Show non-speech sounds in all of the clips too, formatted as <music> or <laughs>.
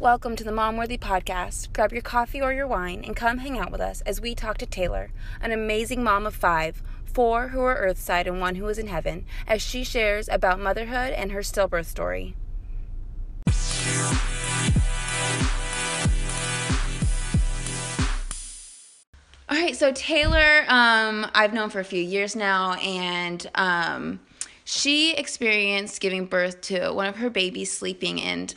Welcome to the Momworthy Podcast. Grab your coffee or your wine and come hang out with us as we talk to Taylor, an amazing mom of five, four who are earthside and one who is in heaven, as she shares about motherhood and her stillbirth story. All right, so Taylor, um, I've known for a few years now, and um, she experienced giving birth to one of her babies sleeping, and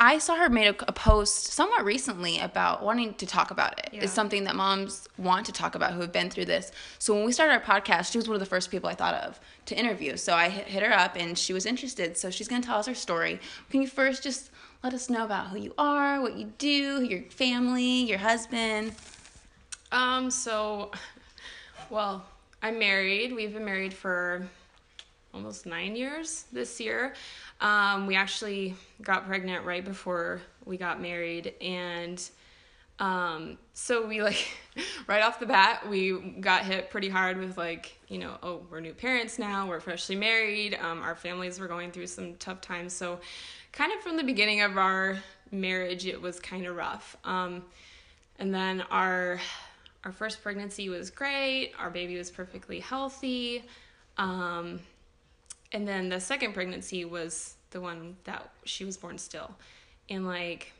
I saw her made a, a post somewhat recently about wanting to talk about it. Yeah. It's something that moms want to talk about who have been through this. So when we started our podcast, she was one of the first people I thought of to interview. So I hit, hit her up, and she was interested. So she's going to tell us her story. Can you first just let us know about who you are, what you do, your family, your husband? Um, so, well, I'm married. We've been married for almost nine years this year. Um, we actually got pregnant right before we got married, and um, so we like <laughs> right off the bat we got hit pretty hard with like you know oh we're new parents now we're freshly married um, our families were going through some tough times. So kind of from the beginning of our marriage it was kind of rough. Um, and then our our first pregnancy was great. Our baby was perfectly healthy. Um, and then the second pregnancy was the one that she was born still. And like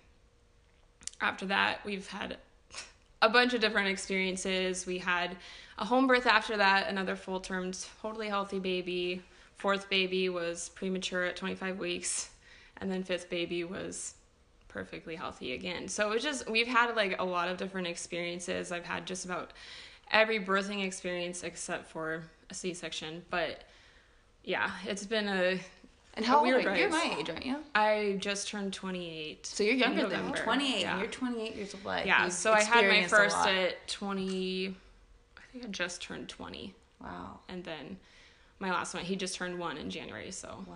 after that we've had <laughs> a bunch of different experiences. We had a home birth after that another full term totally healthy baby. Fourth baby was premature at 25 weeks. And then fifth baby was perfectly healthy again. So it was just we've had like a lot of different experiences. I've had just about every birthing experience except for a c-section but yeah it's been a And a how old weird are you? You're my age, aren't you? I just turned 28. So you're younger than me. 28. Yeah. and You're 28 years of life. yeah, You've so I had my first at 20. I think I just turned 20. Wow. And then my last one, he just turned one in January. So Wow.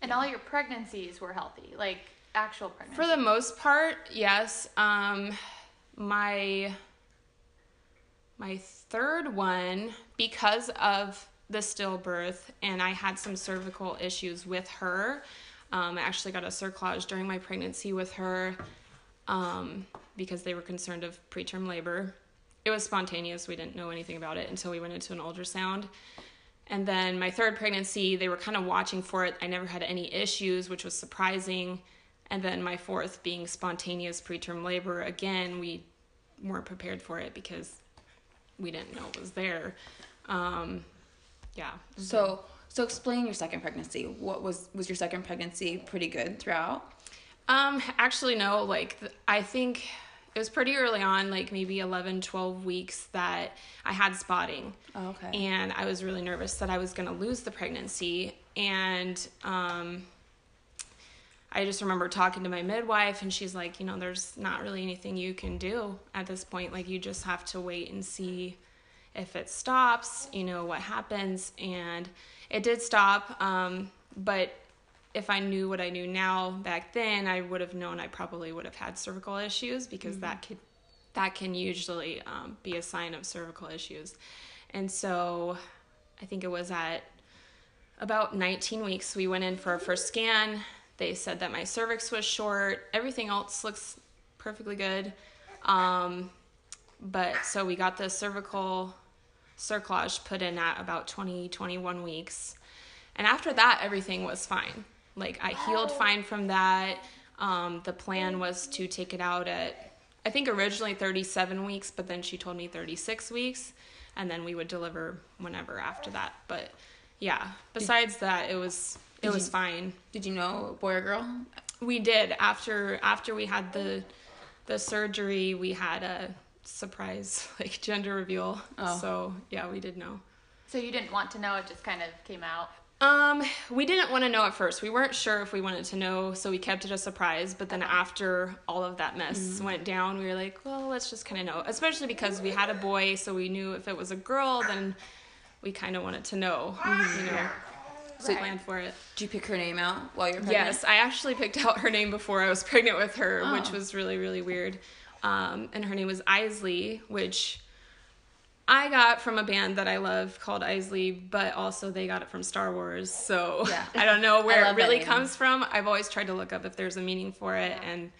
And all your pregnancies were healthy, like actual pregnancies. for the most part, yes. Um, my my third one, because of the stillbirth, and I had some cervical issues with her. Um, I actually got a cerclage during my pregnancy with her um, because they were concerned of preterm labor. It was spontaneous. We didn't know anything about it until we went into an ultrasound. And then my third pregnancy, they were kind of watching for it. I never had any issues, which was surprising. And then my fourth being spontaneous preterm labor, again, we weren't prepared for it because we didn't know it was there. Um, yeah. So so explain your second pregnancy. What was was your second pregnancy pretty good throughout? Um, actually, no. Like, th- I think it was pretty early on, like maybe 11, 12 weeks, that I had spotting. Oh, okay. And I was really nervous that I was going to lose the pregnancy. And um, I just remember talking to my midwife, and she's like, you know, there's not really anything you can do at this point. Like, you just have to wait and see if it stops, you know, what happens. And it did stop. Um, but if I knew what I knew now back then, I would have known I probably would have had cervical issues because that could that can usually um, be a sign of cervical issues. And so I think it was at about 19 weeks we went in for our first scan. They said that my cervix was short. Everything else looks perfectly good. Um, but so we got the cervical cerclage put in at about 20, 21 weeks. And after that, everything was fine. Like I healed fine from that. Um, the plan was to take it out at, I think originally 37 weeks, but then she told me 36 weeks, and then we would deliver whenever after that. But yeah, besides that, it was it Did was you- fine. Did you know boy or girl? We did after after we had the the surgery, we had a surprise <laughs> like gender reveal. Oh. So yeah, we did know. so you didn't want to know; it just kind of came out. Um, we didn't want to know at first. We weren't sure if we wanted to know, so we kept it a surprise. But then after all of that mess went down, we were like, well, let's just kind of know. Especially because we had a boy, so we knew if it was a girl, then we kind of wanted to know. You know, so plan for it. Did you pick her name out while you're pregnant? Yes, I actually picked out her name before I was <laughs> pregnant with her, which Oh. was really, really weird. Um, and her name was Eisley, which I got from a band that I love called Eisley, but also they got it from Star Wars. So Yeah. <laughs> I don't know where it really comes from. I've always tried to look up if there's a meaning for it, and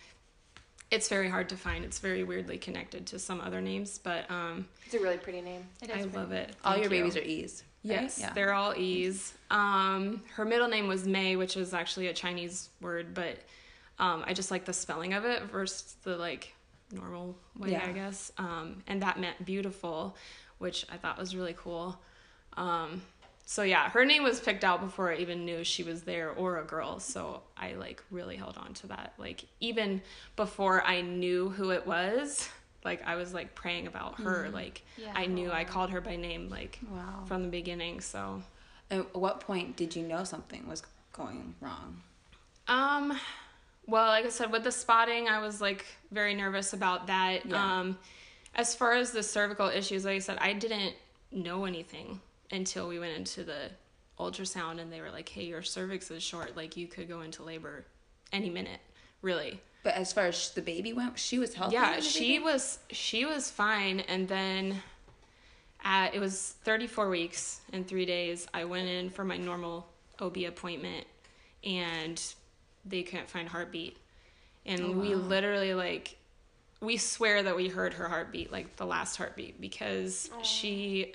it's very hard to find. It's very weirdly connected to some other names, but um, It's a really pretty name. It I love it. All your you. babies are E's. right? Yes, Yeah. they're all E's. Um, her middle name was May, which is actually a Chinese word, but um, I just like the spelling of it versus the like normal way, Yeah. I guess. Um, and that meant beautiful, which I thought was really cool. Um, so yeah, her name was picked out before I even knew she was there or a girl. So I like really held on to that. Like even before I knew who it was, like I was like praying about her. Like Yeah. I knew I called her by name like Wow. from the beginning. So At what point did you know something was going wrong? Um, well, like I said, with the spotting, I was like very nervous about that. Yeah. Um, as far as the cervical issues, like I said, I didn't know anything until we went into the ultrasound and they were like, "Hey, your cervix is short. Like you could go into labor any minute." Really? But as far as the baby went, she was healthy. yeah, she was she was fine and then at it was 34 weeks and 3 days I went in for my normal OB appointment and they couldn't find heartbeat. And Oh, we literally like we swear that we heard her heartbeat like the last heartbeat because she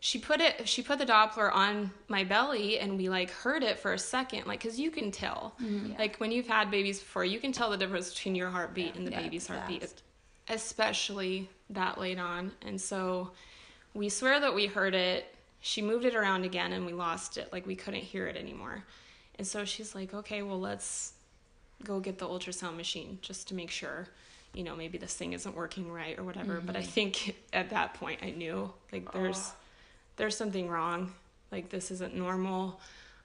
she put it she put the doppler on my belly and we like heard it for a second like because you can tell. Mm-hmm. like when you've had babies before you can tell the difference between your heartbeat and the Yeah, baby's heartbeat fast. especially that late on. And so we swear that we heard it. She moved it around again and we lost it. Like we couldn't hear it anymore and so she's like okay well let's go get the ultrasound machine just to make sure you know maybe this thing isn't working right or whatever. But i think at that point i knew like there's there's something wrong. Like this isn't normal.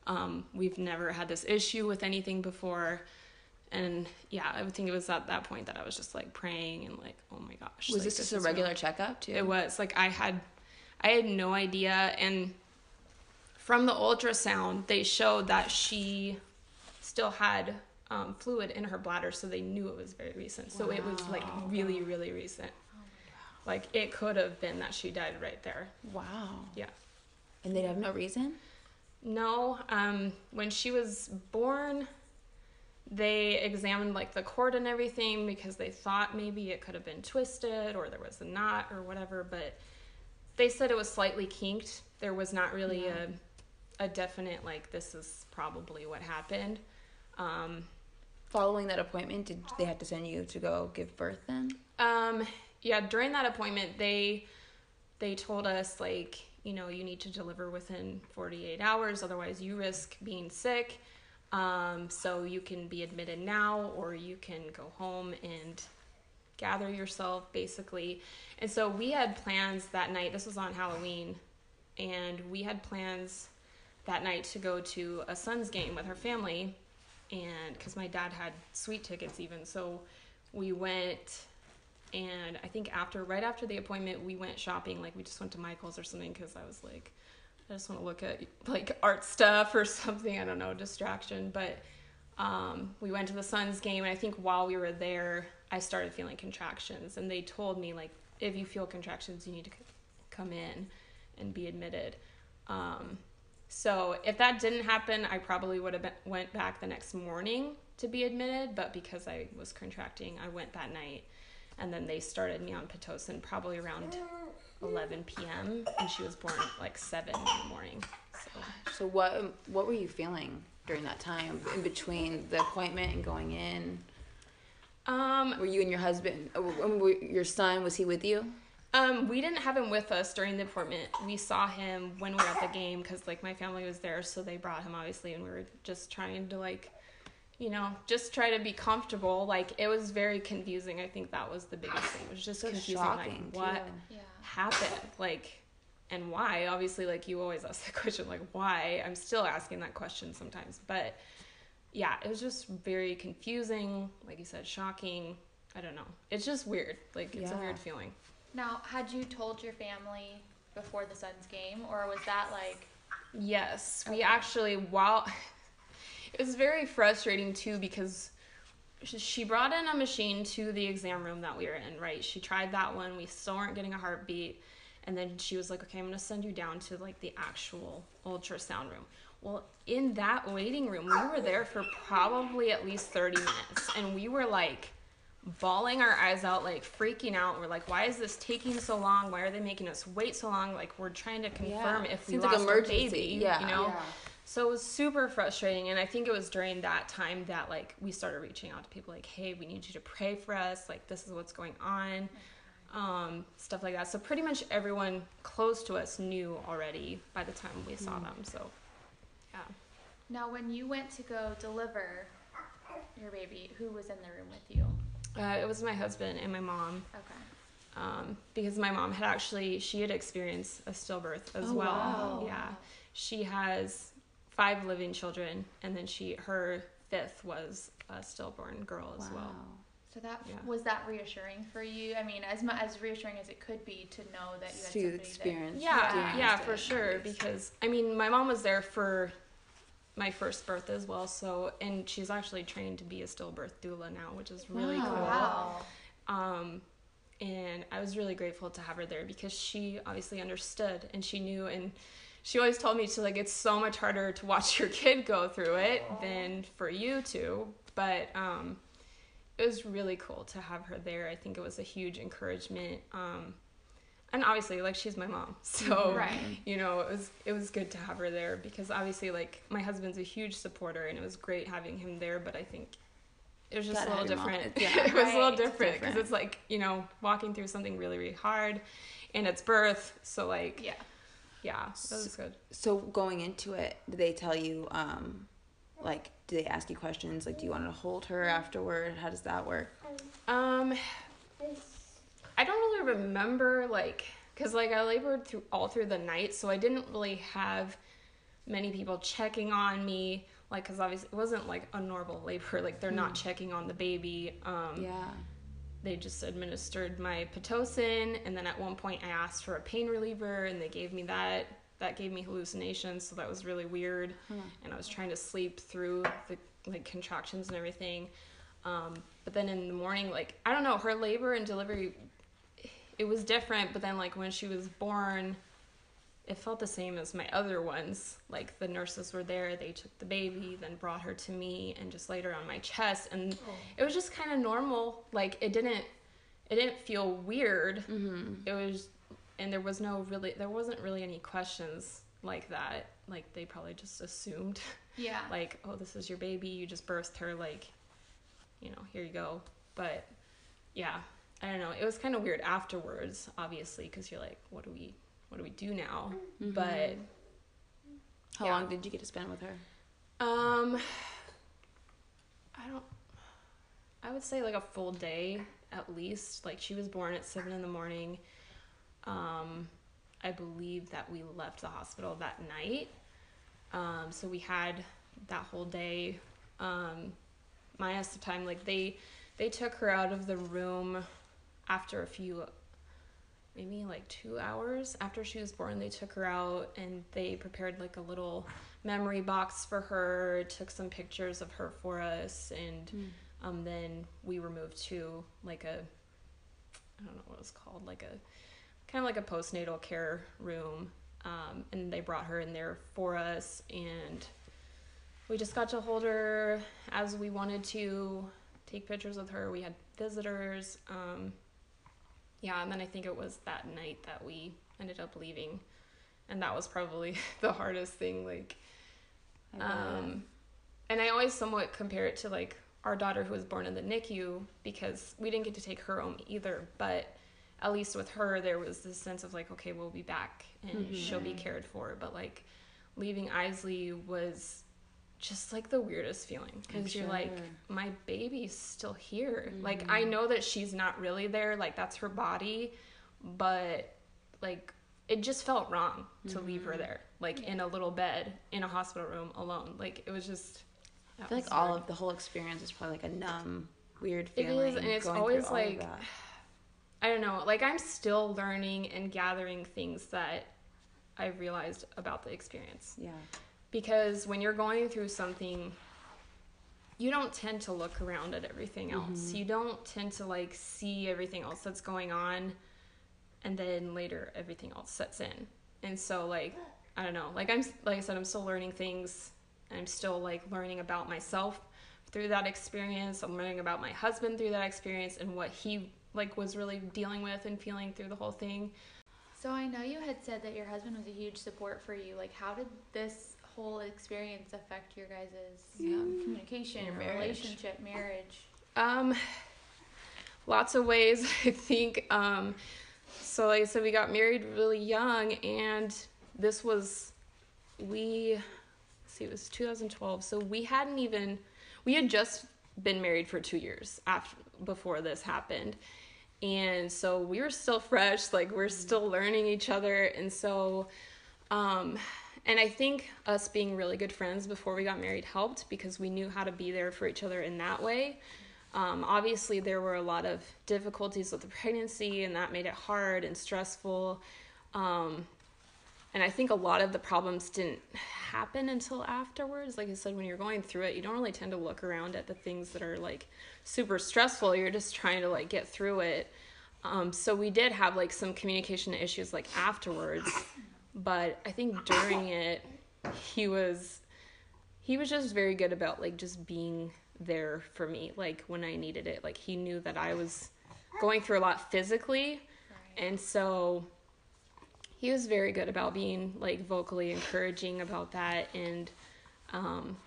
Um, we've never had this issue with anything before. And yeah i would think it was at that point that i was just like praying and like oh my gosh Was like, this just a is real. regular checkup too? It was. Like I had I had no idea. And from the ultrasound they showed that she still had um, fluid in her bladder so they knew it was very recent. So it was like really really recent. Like it could have been that she died right there. Wow. Yeah. And they'd have no reason? No, um, when she was born, they examined like the cord and everything because they thought maybe it could have been twisted or there was a knot or whatever. But they said it was slightly kinked. There was not really a a definite like this is probably what happened. Um, Following that appointment, did they have to send you to go give birth then? Um, yeah, during that appointment, they they told us like, you know, you need to deliver within 48 hours, otherwise you risk being sick. Um, so you can be admitted now, or you can go home and gather yourself, basically. And so we had plans that night. This was on Halloween, and we had plans that night to go to a Suns game with her family, and because my dad had suite tickets even, so we went and I think after, right after the appointment, we went shopping. Like we just went to Michael's or something because I was like, I just want to look at like art stuff or <laughs> something. I don't know, distraction. But um, we went to the Suns game, and I think while we were there, I started feeling contractions, and they told me like, if you feel contractions, you need to come in and be admitted. Um, so if that didn't happen, I probably would have been, went back the next morning to be admitted. But because I was contracting, I went that night, and then they started me on pitocin probably around 11 p.m. and she was born at like seven in the morning. So So what what were you feeling during that time in between the appointment and going in? um, Were you and your husband, uh, um, your son, was he with you? Um, we didn't have him with us during the appointment. We saw him when we were at the game because like my family was there, so they brought him obviously, and we were just trying to like, you know, just try to be comfortable. Like it was very confusing. I think that was the biggest thing. It was just So confusing. shocking, like what. Yeah. happened, like, and why? Obviously, like you always <laughs> ask the question, like why? I'm still asking that question sometimes, but yeah, it was just very confusing. Like you said, shocking. I don't know. It's just weird. Like it's a weird feeling. Now, had you told your family before the Suns game, or was that like? Yes, we actually while <laughs> it was very frustrating too because she brought in a machine to the exam room that we were in. Right, she tried that one. We still weren't getting a heartbeat, and then she was like, "Okay, I'm gonna send you down to like the actual ultrasound room." Well, in that waiting room, we were there for probably at least 30 minutes, and we were like bawling our eyes out, like freaking out. We're like, why is this taking so long? Why are they making us wait so long? Like we're trying to confirm Yeah. if we Seems lost our emergency. baby. Yeah. You know. Yeah. So it was super frustrating, and I think it was during that time that like we started reaching out to people like, "Hey, we need you to pray for us. Like this is what's going on." um, stuff like that. So pretty much everyone close to us knew already by the time we saw them. So, yeah. Now, when you went to go deliver your baby, who was in the room with you? Uh, it was my husband and my mom Okay. um, because my mom had actually she had experienced a stillbirth as Oh, well. wow. Yeah, she has five living children, and then she her fifth was a stillborn girl as well. So that Yeah. was that reassuring for you. I mean, as mu- as reassuring as it could be to know that you had To somebody experience. Yeah, Yeah. yeah, for sure. Because I mean, my mom was there for my first birth as well. So, and she's actually trained to be a stillbirth doula now, which is really Wow. Cool. wow. Um, and I was really grateful to have her there because she obviously understood and she knew and she always told me to like it's so much harder to watch your kid go through it than for you to. But um, it was really cool to have her there. I think it was a huge encouragement. Um, and obviously, like she's my mom, <laughs> so Right. you know it was it was good to have her there because obviously, like my husband's a huge supporter, and it was great having him there. But I think it was just Gotta a little have your mom. different. Yeah. <laughs> it was a little different because Different. it's like you know walking through something really really hard, and it's birth. So like Yeah. yeah, that was good. So going into it, did they tell you, um, like, do they ask you questions? Like, do you want to hold her afterward? How does that work? Um, I don't really remember like because like I labored through all through the night, so I didn't really have many people checking on me. Like, because obviously it wasn't like a normal <laughs> labor. Like they're not checking on the baby. Um, Yeah. they just administered my pitocin, and then at one point I asked for a pain reliever, and they gave me that. That gave me hallucinations, so that was really weird. And I was trying to sleep through the like contractions and everything. Um, but then in the morning, like I don't know, her labor and delivery, it was different. But then like when she was born, it felt the same as my other ones. Like the nurses were there, they took the baby, then brought her to me and just laid her on my chest, and it was just kind of normal. Like it didn't, it didn't feel weird. Mm-hmm. It was, and there was no really, there wasn't really any questions like that. Like they probably just assumed, Yeah. <laughs> like, oh, this is your baby, you just birthed her, like, you know, here you go. But yeah, I don't know. It was kind of weird afterwards, obviously, because you're like, what do we, what do we do now? But How Yeah. long did you get to spend with her? Um, I don't. I would say like a full day at least. Like she was born at seven in the morning. Um, I believe that we left the hospital that night. Um, so we had that whole day. Um, minus the time like they they took her out of the room after a few maybe like two hours after she was born they took her out and they prepared like a little memory box for her took some pictures of her for us and um, then we were moved to like a i don't know what it was called like a kind of like a postnatal care room um, and they brought her in there for us and we just got to hold her as we wanted to take pictures with her. We had visitors um, yeah and then i think it was that night that we ended up leaving and that was probably <laughs> the hardest thing like um, and I always somewhat compare it to like our daughter who was born in the NICU because we didn't get to take her home either. But at least with her, there was this sense of like, okay, we'll be back and she'll be cared for. But like leaving Eisley was just like the weirdest feeling because you're like, my baby's still here. Like I mm-hmm. know that she's not really there. Like that's her body, but like it just felt wrong to leave her mm-hmm. there, like in a little bed in a hospital room alone. Like it was just. I feel like all of the whole experience is probably like a numb, weird feeling. It is, and it's always like- I don't know. Like I'm still learning and gathering things that I realized about the experience. yeah. Because when you're going through something you don't tend to look around at everything else Mm-hmm. you don't tend to like see everything else that's going on and then later everything else sets in and so like i don't know like i'm like i said i'm still learning things and i'm still like learning about myself through that experience. I'm learning about my husband through that experience and what he like was really dealing with and feeling through the whole thing. So I know you had said that your husband was a huge support for you. Like, how did this whole experience affect your guys' Yeah. communication, Your marriage. relationship, marriage? Um, lots of ways, <laughs> I think. Um, so, like I said, we got married really young, and this was, we, let's see, it was 2012. So, we hadn't even, we had just been married for two years after, before this happened. And so we were still fresh, like we're still learning each other. And so, um, and I think us being really good friends before we got married helped because we knew how to be there for each other in that way. Um, obviously, there were a lot of difficulties with the pregnancy, and that made it hard and stressful. Um, and I think a lot of the problems didn't happen until afterwards. Like I said, when you're going through it, you don't really tend to look around at the things that are like super stressful. You're just trying to like get through it. Um, so we did have like some communication issues like afterwards, but I think during it, he was he was just very good about like just being there for me like when I needed it. Like he knew that I was going through a lot physically, and so he was very good about being like vocally encouraging about that and um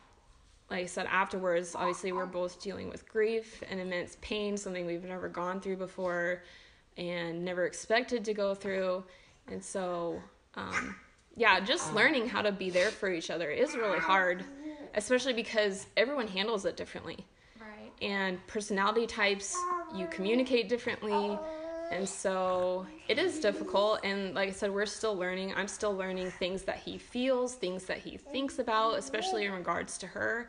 like I said afterwards, obviously we're both dealing with grief and immense pain, something we've never gone through before and never expected to go through. And so um yeah, just learning how to be there for each other is really hard, especially because everyone handles it differently. Right. and personality types you communicate differently. And so it is difficult. And like i said we're still learning. I'm still learning things that he feels things that he thinks about especially in regards to her.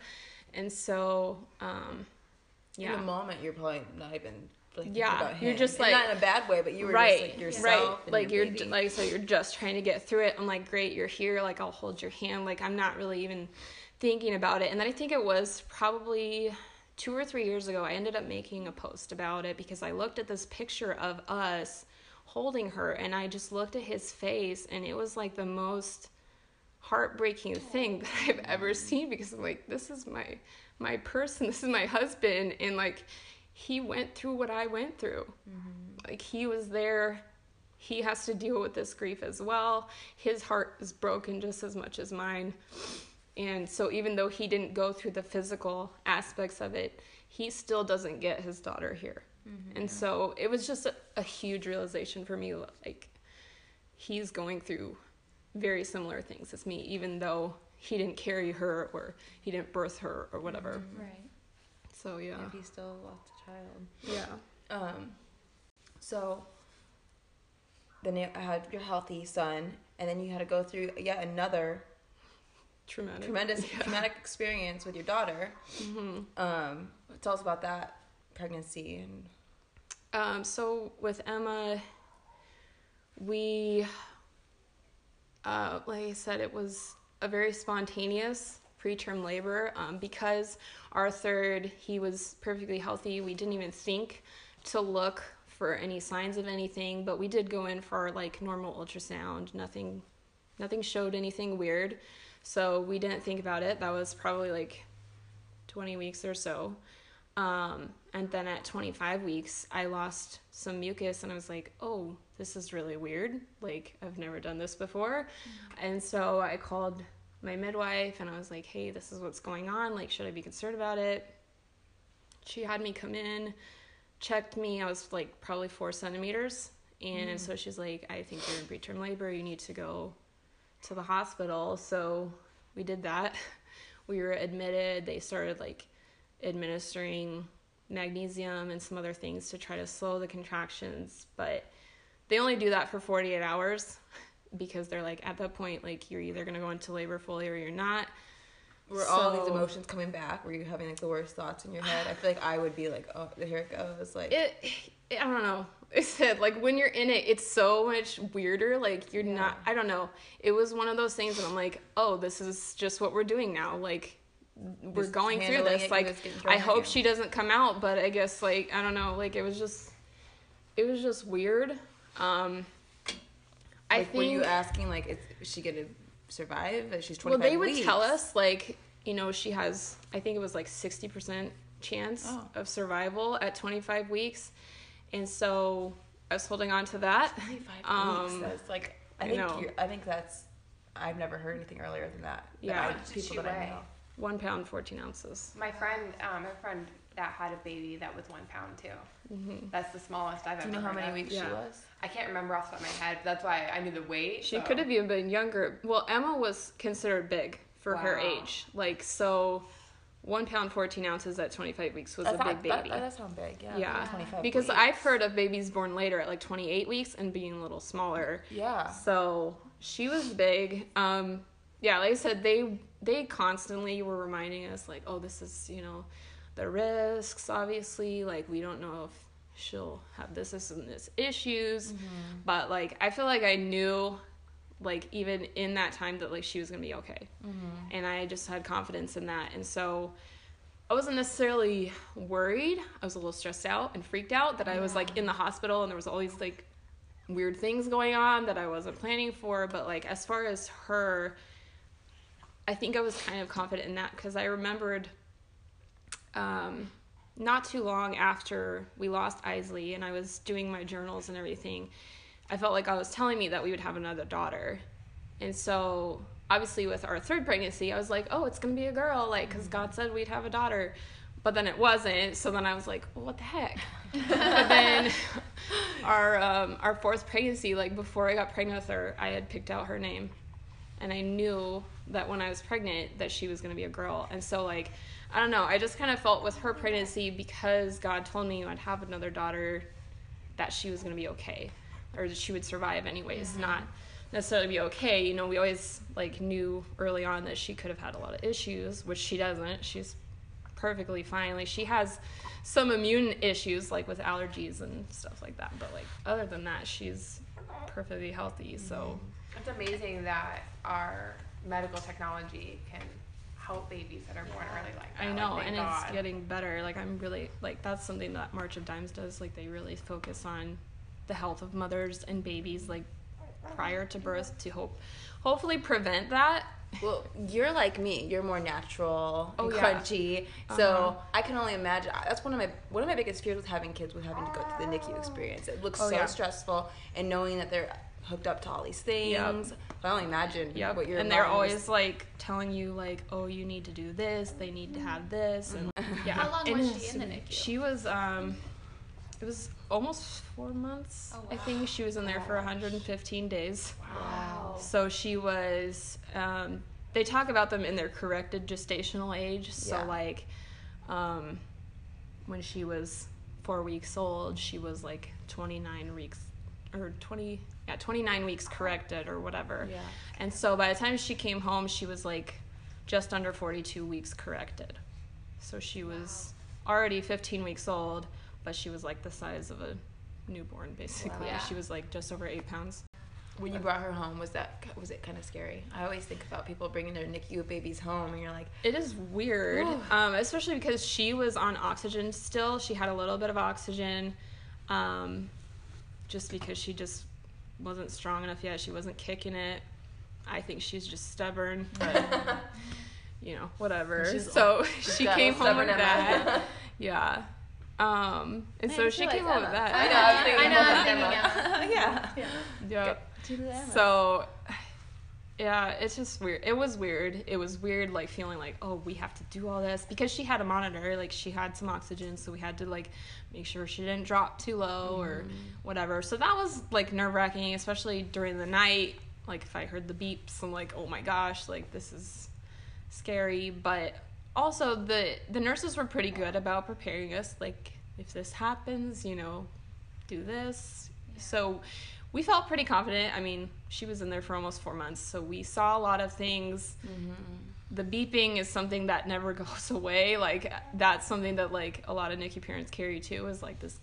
And so um In yeah. the moment, you're probably not even like Yeah, you're just, And like- not in a bad way, but you were right just like yourself. right like your you're baby. like so you're just trying to get through it. I'm like great you're here like i'll hold your hand. Like i'm not really even thinking about it. And then i think it was probably two or three years ago i ended up making a post about it because i looked at this picture of us holding her and i just looked at his face and it was like the most heartbreaking thing that i've ever seen because i'm like this is my my person <laughs> this is my husband. And like he went through what i went through. Mm-hmm. Like he was there. He has to deal with this grief as well. His heart is broken just as much as mine. And so even though he didn't go through the physical aspects of it he still doesn't get his daughter here. Mm-hmm. And so it was just a, a huge realization for me like he's going through very similar things as me even though he didn't carry her or he didn't birth her or whatever. Mm-hmm. Right. So yeah Yeah, he still lost a child. yeah Um, so then you had your healthy son, and then you had to go through yet another traumatic tremendous Yeah. traumatic experience with your daughter. hmm Um, tell us about that pregnancy and Um, so with Emma, we, uh, like I said, it was a very spontaneous preterm labor um, because our third, he was perfectly healthy. We didn't even think to look for any signs of anything, but we did go in for like normal ultrasound. Nothing, nothing showed anything weird, so we didn't think about it. That was probably like 20 weeks or so. Um, and then at 25 weeks, I lost some mucus, and I was like, oh, this is really weird. Like, I've never done this before. And so I called my midwife, and I was like, hey, this is what's going on. Like, should I be concerned about it? She had me come in, checked me. I was like probably four centimeters. And mm. so she's like, I think you're in preterm labor. You need to go to the hospital. So we did that. <laughs> We were admitted. They started like administering magnesium and some other things to try to slow the contractions, but they only do that for 48 hours <laughs> because they're like at that point like you're either going to go into labor fully or you're not. were all these emotions coming back? Were you having like the worst thoughts in your head? I feel like I would be like, oh, here it goes. Like, It, it I don't know. <laughs> I said like when you're in it, it's so much weirder. Like you're not. I don't know. It was one of those things and I'm like, oh, this is just what we're doing now. Like we're Just going through this. Like just getting thrown I hope she doesn't come out, but I guess like I don't know. Like it was just, it was just weird. Um, I like, think were you asking like, is, is she gonna survive? Is she's well 25 they would weeks? tell us like you know, she has, I think it was like 60% chance Oh. of survival at 25 weeks. And so I was holding on to that. 25 Um, weeks. That's like I I think know. you're, I think that's I've never heard anything earlier than that. that Yeah. I- How much did people she that I know. One pound, 14 ounces. My friend, um, my friend that had a baby that was one pound too. Hmm That's the smallest I've Do you ever. know how many of. weeks she was? I can't remember off the top of my head. That's why I knew the weight. She so- could have even been younger. Well, Emma was considered big for her age. Like, so one pound, 14 ounces at 25 weeks was That's a not- big baby. That, that sounds big. Yeah. Yeah. 25 because weeks. I've heard of babies born later at like 28 weeks and being a little smaller. Yeah. So she was big. Um, yeah, like I said, they they constantly were reminding us like, oh, this is you know, the risks. Obviously, like we don't know if she'll have this, this, and this issues. Mm-hmm. But like, I feel like I knew, like even in that time that like she was gonna be okay, mm-hmm. and I just had confidence in that, and so. I wasn't necessarily worried. I was a little stressed out and freaked out that I was like in the hospital and there was all these like weird things going on that I wasn't planning for. But like as far as her, I think I was kind of confident in that because I remembered um, not too long after we lost Eisley and I was doing my journals and everything, I felt like I was telling me that we would have another daughter. And so obviously with our third pregnancy, I was like, oh, it's going to be a girl, like, because God said we'd have a daughter. But then it wasn't. So then I was like, well, what the heck? but then <laughs> our um, our fourth pregnancy, like before I got pregnant with her, I had picked out her name, and I knew that when I was pregnant that she was gonna be a girl. And so like, I don't know, I just kind of felt with her pregnancy because God told me I'd have another daughter, that she was gonna be okay, or that she would survive anyways, mm-hmm. not necessarily be okay. You know, we always like knew early on that she could have had a lot of issues, which she doesn't. She's perfectly fine. Like she has some immune issues like with allergies and stuff like that, but like other than that, she's perfectly healthy. So It's amazing that our medical technology can help babies that are born early like that. I know, thank and God. it's getting better. Like I'm really like that's something that March of Dimes does. Like they really focus on the health of mothers and babies like prior to birth to hope hopefully prevent that. Well, you're like me. You're more natural and Oh, yeah. crunchy. So Uh-huh. I can only imagine. That's one of my one of my biggest fears with having kids was having to go through the NICU experience. It looks Oh, so yeah. stressful, and knowing that they're hooked up to all these things. Yep. So I only imagine Yep. what your and they're mom was- always like telling you like, oh, you need to do this. They need to have this. And <laughs> yeah. How long And was she in the NICU? She was um, it was almost four months. Oh, wow. I think she was in there for 115 days. Wow. So she was. Um, they talk about them in their corrected gestational age. So Yeah. like, um, when she was four weeks old, she was like 29 weeks or 20 yeah 29 weeks corrected or whatever. Yeah. And so by the time she came home, she was like just under 42 weeks corrected. So she was already 15 weeks old, but she was like the size of a newborn basically. Wow. She was like just over eight pounds. When you brought her home, was that was it kind of scary? I always think about people bringing their NICU babies home, and you're like, It is weird, um, especially because she was on oxygen still. She had a little bit of oxygen, um, just because she just wasn't strong enough yet. She wasn't kicking it. I think she's just stubborn, <laughs> but you know, whatever. She's- so <laughs> she's she got came home with Emma. that. <laughs> yeah. Um, and so Man, she she came likes home with that. I know, I was thinking I know, about I'm Emma. Emma. yeah. Yep. To the Emma. So, yeah, it's just weird. It was weird. It was weird, like feeling like, oh, we have to do all this because she had a monitor. Like she had some oxygen, so we had to like make sure she didn't drop too low or mm-hmm. whatever. So that was like nerve wracking, especially during the night. Like if I heard the beeps, I'm like, oh my gosh, like this is scary. But also the the nurses were pretty good about preparing us. Like if this happens, you know, do this. So we felt pretty confident. I mean, she was in there for almost four months, so we saw a lot of things. Mm-hmm. The beeping is something that never <laughs> goes away. Like that's something that like a lot of NICU parents carry too. Is like this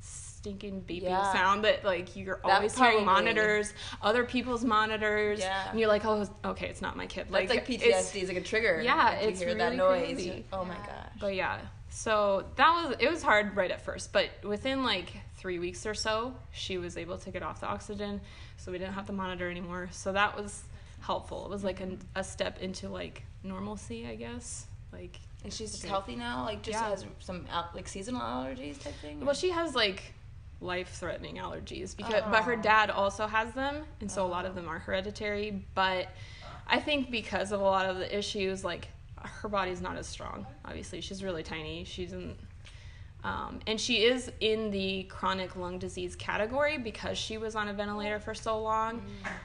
stinking beeping Yeah. sound that like you're That always hearing monitors, other people's monitors, Yeah. and you're like, oh, okay, it's not my kid. That's like, it's- PTSD is like a trigger. Yeah, like, you it's hear that really noise. crazy. Oh my Yeah. gosh. But yeah, so that was it was hard right at first, but within like three weeks or so, she was able to get off the oxygen, so we didn't have to monitor anymore. So that was helpful. It was like a, a step into like normalcy, I guess. Like, And she's just healthy now. Like just Yeah. has some like seasonal allergies type thing. well, she has like life-threatening allergies because, oh. but her Oh. dad also has them, and so a lot of oh. them are hereditary. But I think because of a lot of the issues, like her body's not as strong. Obviously, she's really tiny. She's in, um, and she is in the chronic lung disease category because she was on a ventilator for so long.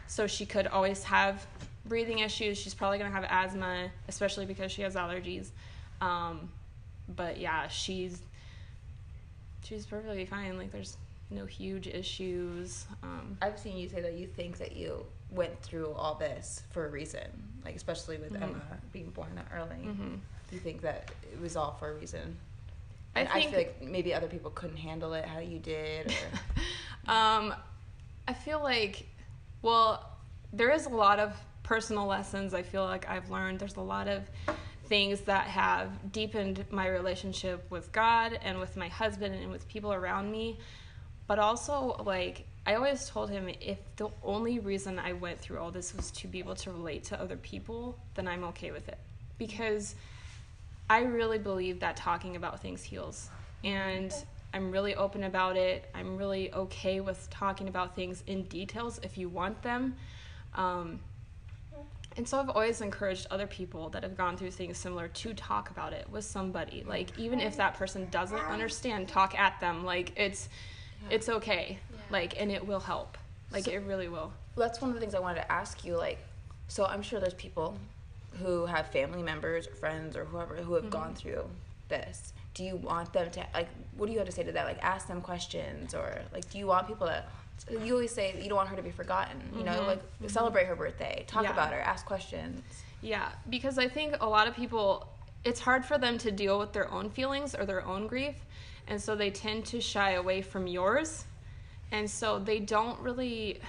So she could always have breathing issues. She's probably gonna have asthma, especially because she has allergies. Um, but yeah, she's she's perfectly fine. Like there's no huge issues. Um, I've seen you say that you think that you went through all this for a reason, like especially with Mhm. Emma being born that early. mhm. You think that it was all for a reason. I And I, think- feel like maybe other people couldn't handle it how you did. Or <laughs> um, I feel like, well, there is a lot of personal lessons I feel like I've learned. There's a lot of things that have deepened my relationship with God and with my husband and with people around me. But also, like, I always told him if the only reason I went through all this was to be able to relate to other people, then I'm okay with it. Because I really believe that talking about things heals. And I'm really open about it. I'm really okay with talking about things in details if you want them. Um, and so I've always encouraged other people that have gone through things similar to talk about it with somebody. Like even if that person doesn't understand, talk at them. Like it's it's okay. Like and it will help. Like So- it really will. that's one of the things I wanted to ask you. Like, so I'm sure there's people who have family members or friends or whoever who have gone through this. Do you want them to like? What do you have to say to that? Like, ask them questions or like, do you want people to? You always say you don't want her to be forgotten. You know, Mhm. like celebrate her birthday, talk Yeah. about her, ask questions. Yeah, because I think a lot of people, it's hard for them to deal with their own feelings or their own grief. And so they tend to shy away from yours. And so they don't really,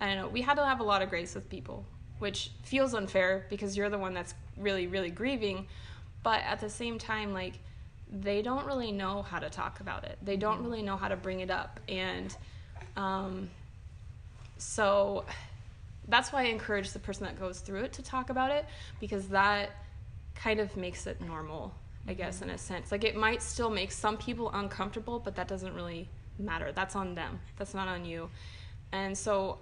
I don't know, we had to have a lot of grace with people, which feels unfair because you're the one that's really, really grieving. But at the same time, like, they don't really know how to talk about it. They don't really know how to bring it up. And um, so that's why I encourage the person that goes through it to talk about it because that kind of makes it normal, I guess, in a sense. Like it might still make some people uncomfortable, but that doesn't really matter. That's on them, that's not on you. And so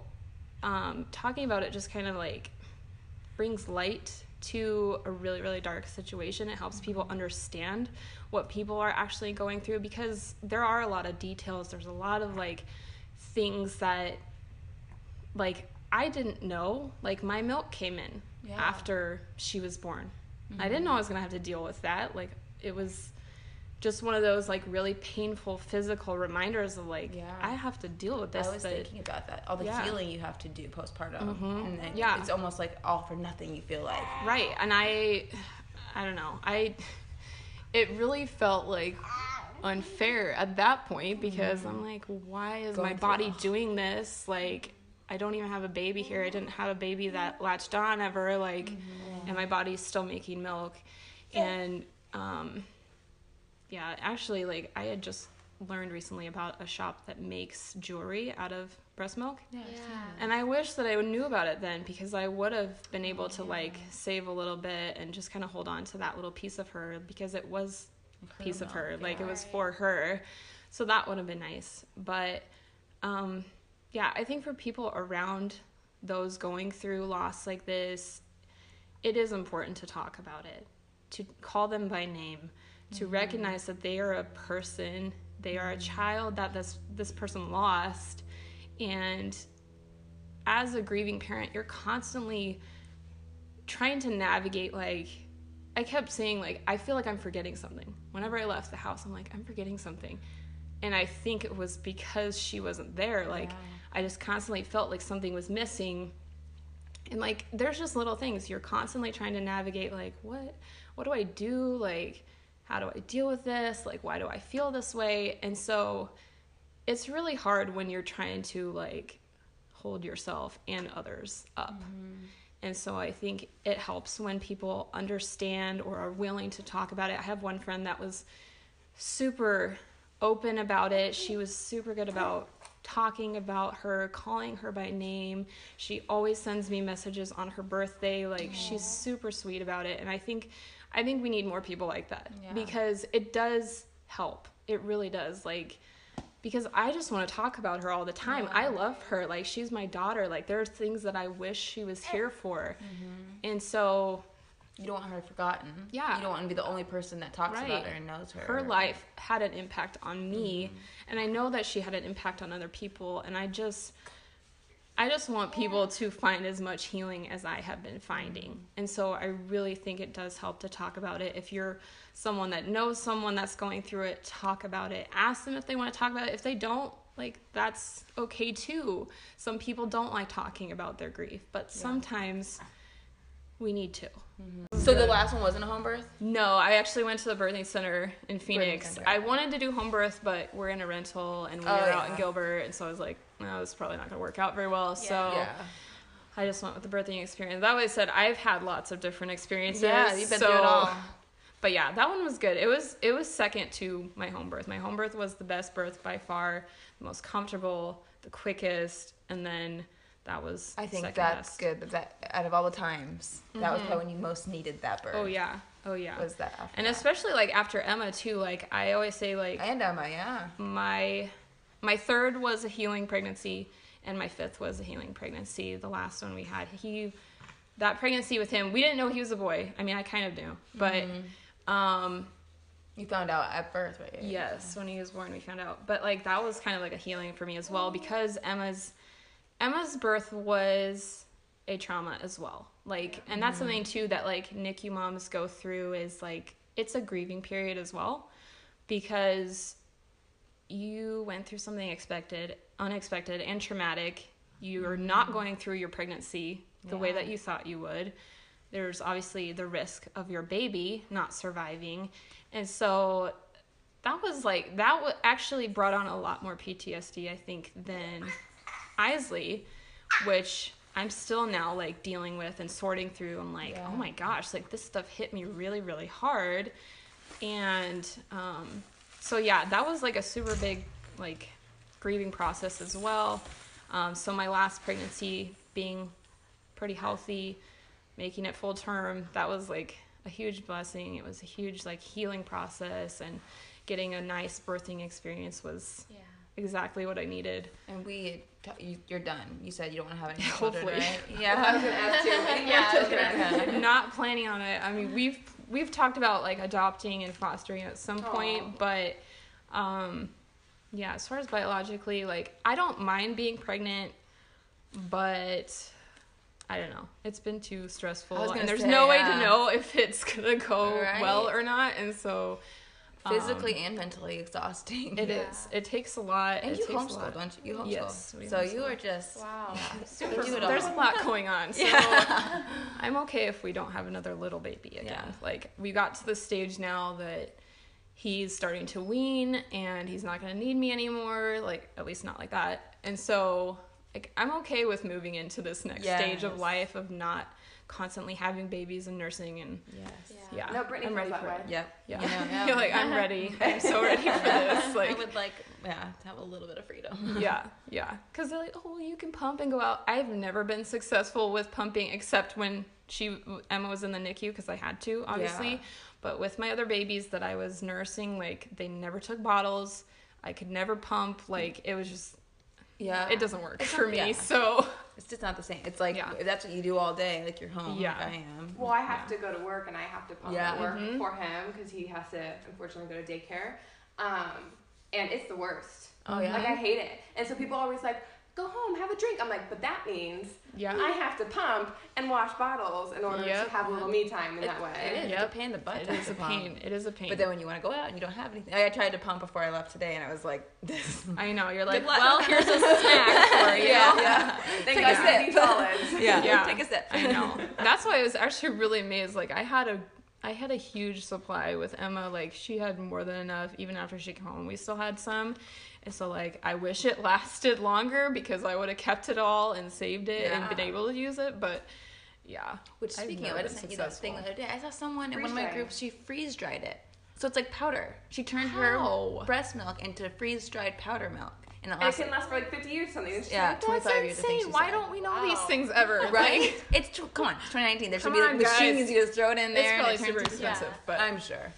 um, talking about it just kind of like brings light to a really, really dark situation. It helps people understand what people are actually going through because there are a lot of details. There's a lot of like things that like I didn't know. Like my milk came in Yeah. after she was born. I didn't know I was gonna have to deal with that. Like it was just one of those like really painful physical reminders of like Yeah. I have to deal with this. I was but thinking about that. All the Yeah. healing you have to do postpartum, Mhm. and then Yeah. it's almost like all for nothing. You feel like right and i i don't know i it really felt like unfair at that point because i'm like why is my Going through body doing this like i don't even have a baby here i didn't have a baby that latched on ever like and my body's still making milk and um yeah actually like i had just learned recently about a shop that makes jewelry out of breast milk Yeah. and I wish that I knew about it then because I would have been able to like save a little bit and just kind of hold on to that little piece of her because it was a piece of her. Like it was for her. So that would have been nice. But um yeah, I think for people around those going through loss like this, it is important to talk about it, to call them by name, to mm-hmm. recognize that they are a person, they are a mm-hmm. child that this this person lost and as a grieving parent, you're constantly trying to navigate like I kept saying like I feel like I'm forgetting something. Whenever I left the house, I'm like I'm forgetting something. And I think it was because she wasn't there. Like I just constantly felt like something was missing. And like there's just little things you're constantly trying to navigate like what what do I do? Like how do I deal with this? Like why do I feel this way? And so it's really hard when you're trying to like hold yourself and others up. Mm-hmm. And so I think it helps when people understand or are willing to talk about it. I have one friend that was super open about it. She was super good about talking about her, calling her by name. She always sends me messages on her birthday. Like she's super sweet about it. And I think I think we need more people like that Yeah. because it does help. It really does. Like because I just want to talk about her all the time. I love her. Like she's my daughter. Like there are things that I wish she was eh. here for. Mm-hmm. And so You don't want her forgotten. Yeah. You don't want to be the only person that talks Right. about her and knows her. her life had an impact on me mm-hmm. and i know that she had an impact on other people and i just i just want people to find as much healing as i have been finding and so i really think it does help to talk about it if you're someone that knows someone that's going through it talk about it ask them if they want to talk about it if they don't like that's okay too some people don't like talking about their grief but sometimes we need to mm-hmm. So the last one wasn't a home birth. no, I actually went to the birthing center in Phoenix. center. I wanted to do home birth, but we're in a rental and we Oh, were out in. Gilbert, and so I was like, no, this is probably not going to work out very well. So Yeah. I just went with the birthing experience. That way I said, I've had lots of different experiences. Yeah, you've been so, through it all. But yeah, that one was good. It was it was second to my home birth. My home birth was the best birth by far, the most comfortable, the quickest, and then that was I think that's best. good. That, that out of all the times, that was mm-hmm. probably when you most needed that birth. Oh yeah, oh yeah. Was that? after and that. especially like after Emma too. Like I always say, like and Emma, yeah. my my third was a healing pregnancy and my fifth was a healing pregnancy the last one we had. He that pregnancy with him we didn't know he was a boy. I mean i kind of knew but um You found out at birth, right? yes when he was born we found out. But like that was kind of like a healing for me as well because emma's emma's birth was a trauma as well. Like and that's something too that like nicu moms go through is like it's a grieving period as well because you went through something expected unexpected and traumatic. You're not going through your pregnancy the way that you thought you would. There's obviously the risk of your baby not surviving. And so that was like that w- actually brought on a lot more ptsd i think than Eisley which i'm still now like dealing with and sorting through. I'm like Yeah. oh my gosh like this stuff hit me really really hard. And um, so yeah that was like a super big like grieving process as well um, so my last pregnancy being pretty healthy making it full term that was like a huge blessing it was a huge like healing process and getting a nice birthing experience was Yeah. exactly what i needed And we, t- you, you're done. You said you don't want to have any more children, Hopefully. right? <laughs> I was Yeah. gonna ask too. Any <laughs> Yeah, I was children? gonna- <laughs> I'm not planning on it. I mean, we've we've talked about like adopting and fostering at some point, but um, yeah, as far as biologically, like I don't mind being pregnant, but I don't know. It's been too stressful, and there's say, no way to know if it's gonna go Right. well or not, and so um, Physically and mentally exhausting. it is. Yeah. It takes a lot. And it you takes a homeschool, lot. don't you? You homeschool. Yes, we so you are just Wow. yeah. Super You do it cool. There's a lot <laughs> going on. So Yeah. I'm okay if we don't have another little baby again. Yeah. Like we got to the stage now that he's starting to wean and he's not going to need me anymore, like at least not like that. And so like I'm okay with moving into this next stage of life of not constantly having babies and nursing and Yes. Yeah. yeah. No, Brittany I'm ready that for way. it. Yep. Yeah. You know, yeah. <laughs> You're like I'm ready. <laughs> I'm so ready for this. Like I would like, yeah, to have a little bit of freedom. <laughs> yeah, yeah. Because they're like, oh, well, you can pump and go out. I've never been successful with pumping except when she Emma was in the NICU because I had to, obviously. Yeah. But with my other babies that I was nursing, like they never took bottles. I could never pump. Like it was just, Yeah. it doesn't work It's for not- me. yeah. So It's just not the same. It's like Yeah. if that's what you do all day, like you're home. Yeah. Like I am. Well, I have to go to work and I have to pump Yeah. at work Mhm. for him because he has to unfortunately go to daycare. Um, and it's the worst. Oh yeah. Like I hate it. And so people are always like, "Go home, have a drink." I'm like, but that means yeah, I have to pump and wash bottles in order Yep. to have a little me time in It- that way. It is. Yep. It's a pain in the butt. it to is a pump. pain. It is a pain. But then when you want to go out and you don't have anything, I tried to pump before I left today, and I was like, this. I know you're like, well, here's a snack <laughs> for you. yeah, yeah. Thank Take God a sip. <laughs> yeah, Yeah. Take a sip. I know. <laughs> That's why I was actually really amazed. Like I had a I had a huge supply with Emma. Like she had more than enough even after she came home. We still had some. And so like I wish it <laughs> lasted longer because I would have kept it all and saved it and been able to use it, but yeah. Which speaking of, I just sent you that thing the other day. I saw someone in one of my groups. She freeze dried it, so it's like powder. She turned How? her breast milk into freeze dried powder milk, And it And it can last for like 50 years or something. It's yeah, like, twenty That's five years. I think insane. Why don't we know these things ever? Right? It's tw- come on, it's 2019. There should Come be like on, machines guys. you just throw it in there. it's and probably it super expensive, Yeah, but I'm sure.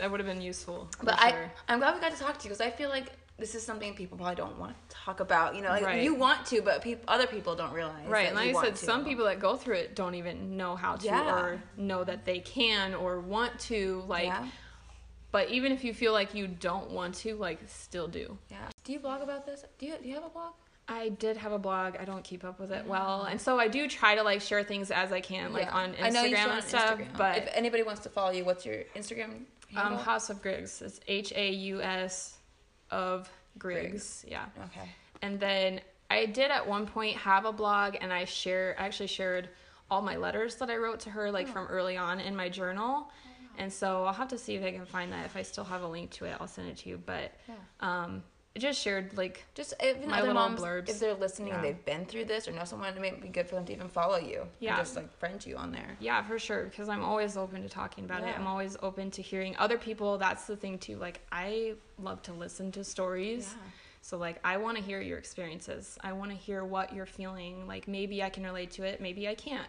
that would have been useful. But I, sure. I'm glad we got to talk to you because I feel like this is something people probably don't want to talk about. You know, like Right. you want to, but peop other people don't realize. Right, that and like you I said, to. some people that go through it don't even know how to Yeah. or know that they can or want to. Like, Yeah. But even if you feel like you don't want to, like, still do. Yeah. Do you blog about this? Do you do you have a blog? I did have a blog. I don't keep up with it well, and so I do try to like share things as I can, like Yeah. on I know you Instagram on and stuff. Instagram. But if anybody wants to follow you, what's your Instagram? um. Haus of Griggs, it's H A U S of Griggs. Griggs. Yeah. okay. And then I did at one point have a blog, and I share I actually shared all my letters that I wrote to her, like from early on in my journal. And so I'll have to see if I can find that. If I still have a link to it, I'll send it to you. But Yeah. um, just shared like Just even My other little moms, blurbs. if they're listening, Yeah. they've been through this or know someone, it may be good for them to even follow you. Yeah. Just like friend you on there. Yeah, for sure. Because I'm always open to talking about it. I'm always open to hearing other people. That's the thing too. Like I love to listen to stories. Yeah. So like I want to hear your experiences. I want to hear what you're feeling. Like maybe I can relate to it. Maybe I can't.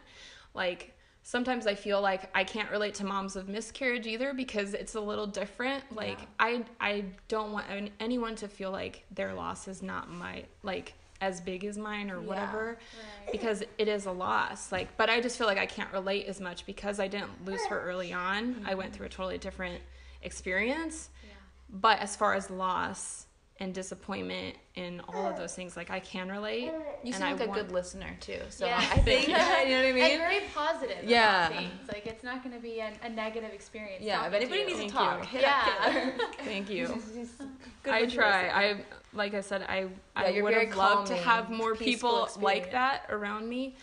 Like sometimes I feel like I can't relate to moms of miscarriage either because it's a little different. Like I I don't want anyone to feel like their loss is not my like as big as mine or whatever Right. because it is a loss like but i just feel like i can't relate as much because i didn't lose her early on i went mm-hmm. through a totally different experience Yeah. but as far as loss and disappointment and all of those things like i can relate You and seem I like a want- good listener too. So Yeah. I <laughs> think <laughs> you know what I mean. And mean. very positive. Yeah. About things. Like it's not going to be a, a negative experience. Yeah, if talking to anybody you. needs to talk, you. hit Yeah. up Taylor. <laughs> thank you Good i try listening. i like i said i Yeah, i you're would very have loved to have more peaceful people like that around me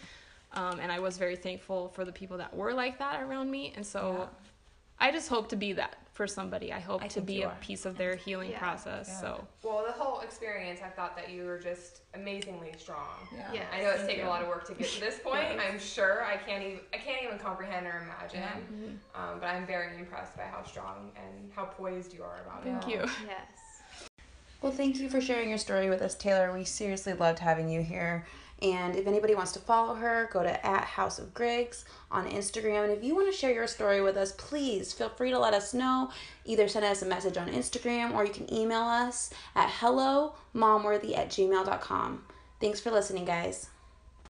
um, and i was very thankful for the people that were like that around me and so Yeah. I just hope to be that for somebody. I hope I to be a piece of their healing Yeah. process. Yeah. So Well, the whole experience, I thought that you were just amazingly strong. Yeah. Yeah. I know it's Thank taken you. a lot of work to get to this <laughs> point. Yes. I'm sure I can't even I can't even comprehend or imagine. Yeah. Um, but I'm very impressed by how strong and how poised you are about thank it. Thank you. Yes. Well, thank you for sharing your story with us, Taylor. We seriously loved having you here. And if anybody wants to follow her, go to at Haus of Griggs on Instagram. And if you want to share your story with us, please feel free to let us know. Either send us a message on Instagram or you can email us at hello at gmail.com. Thanks for listening, guys.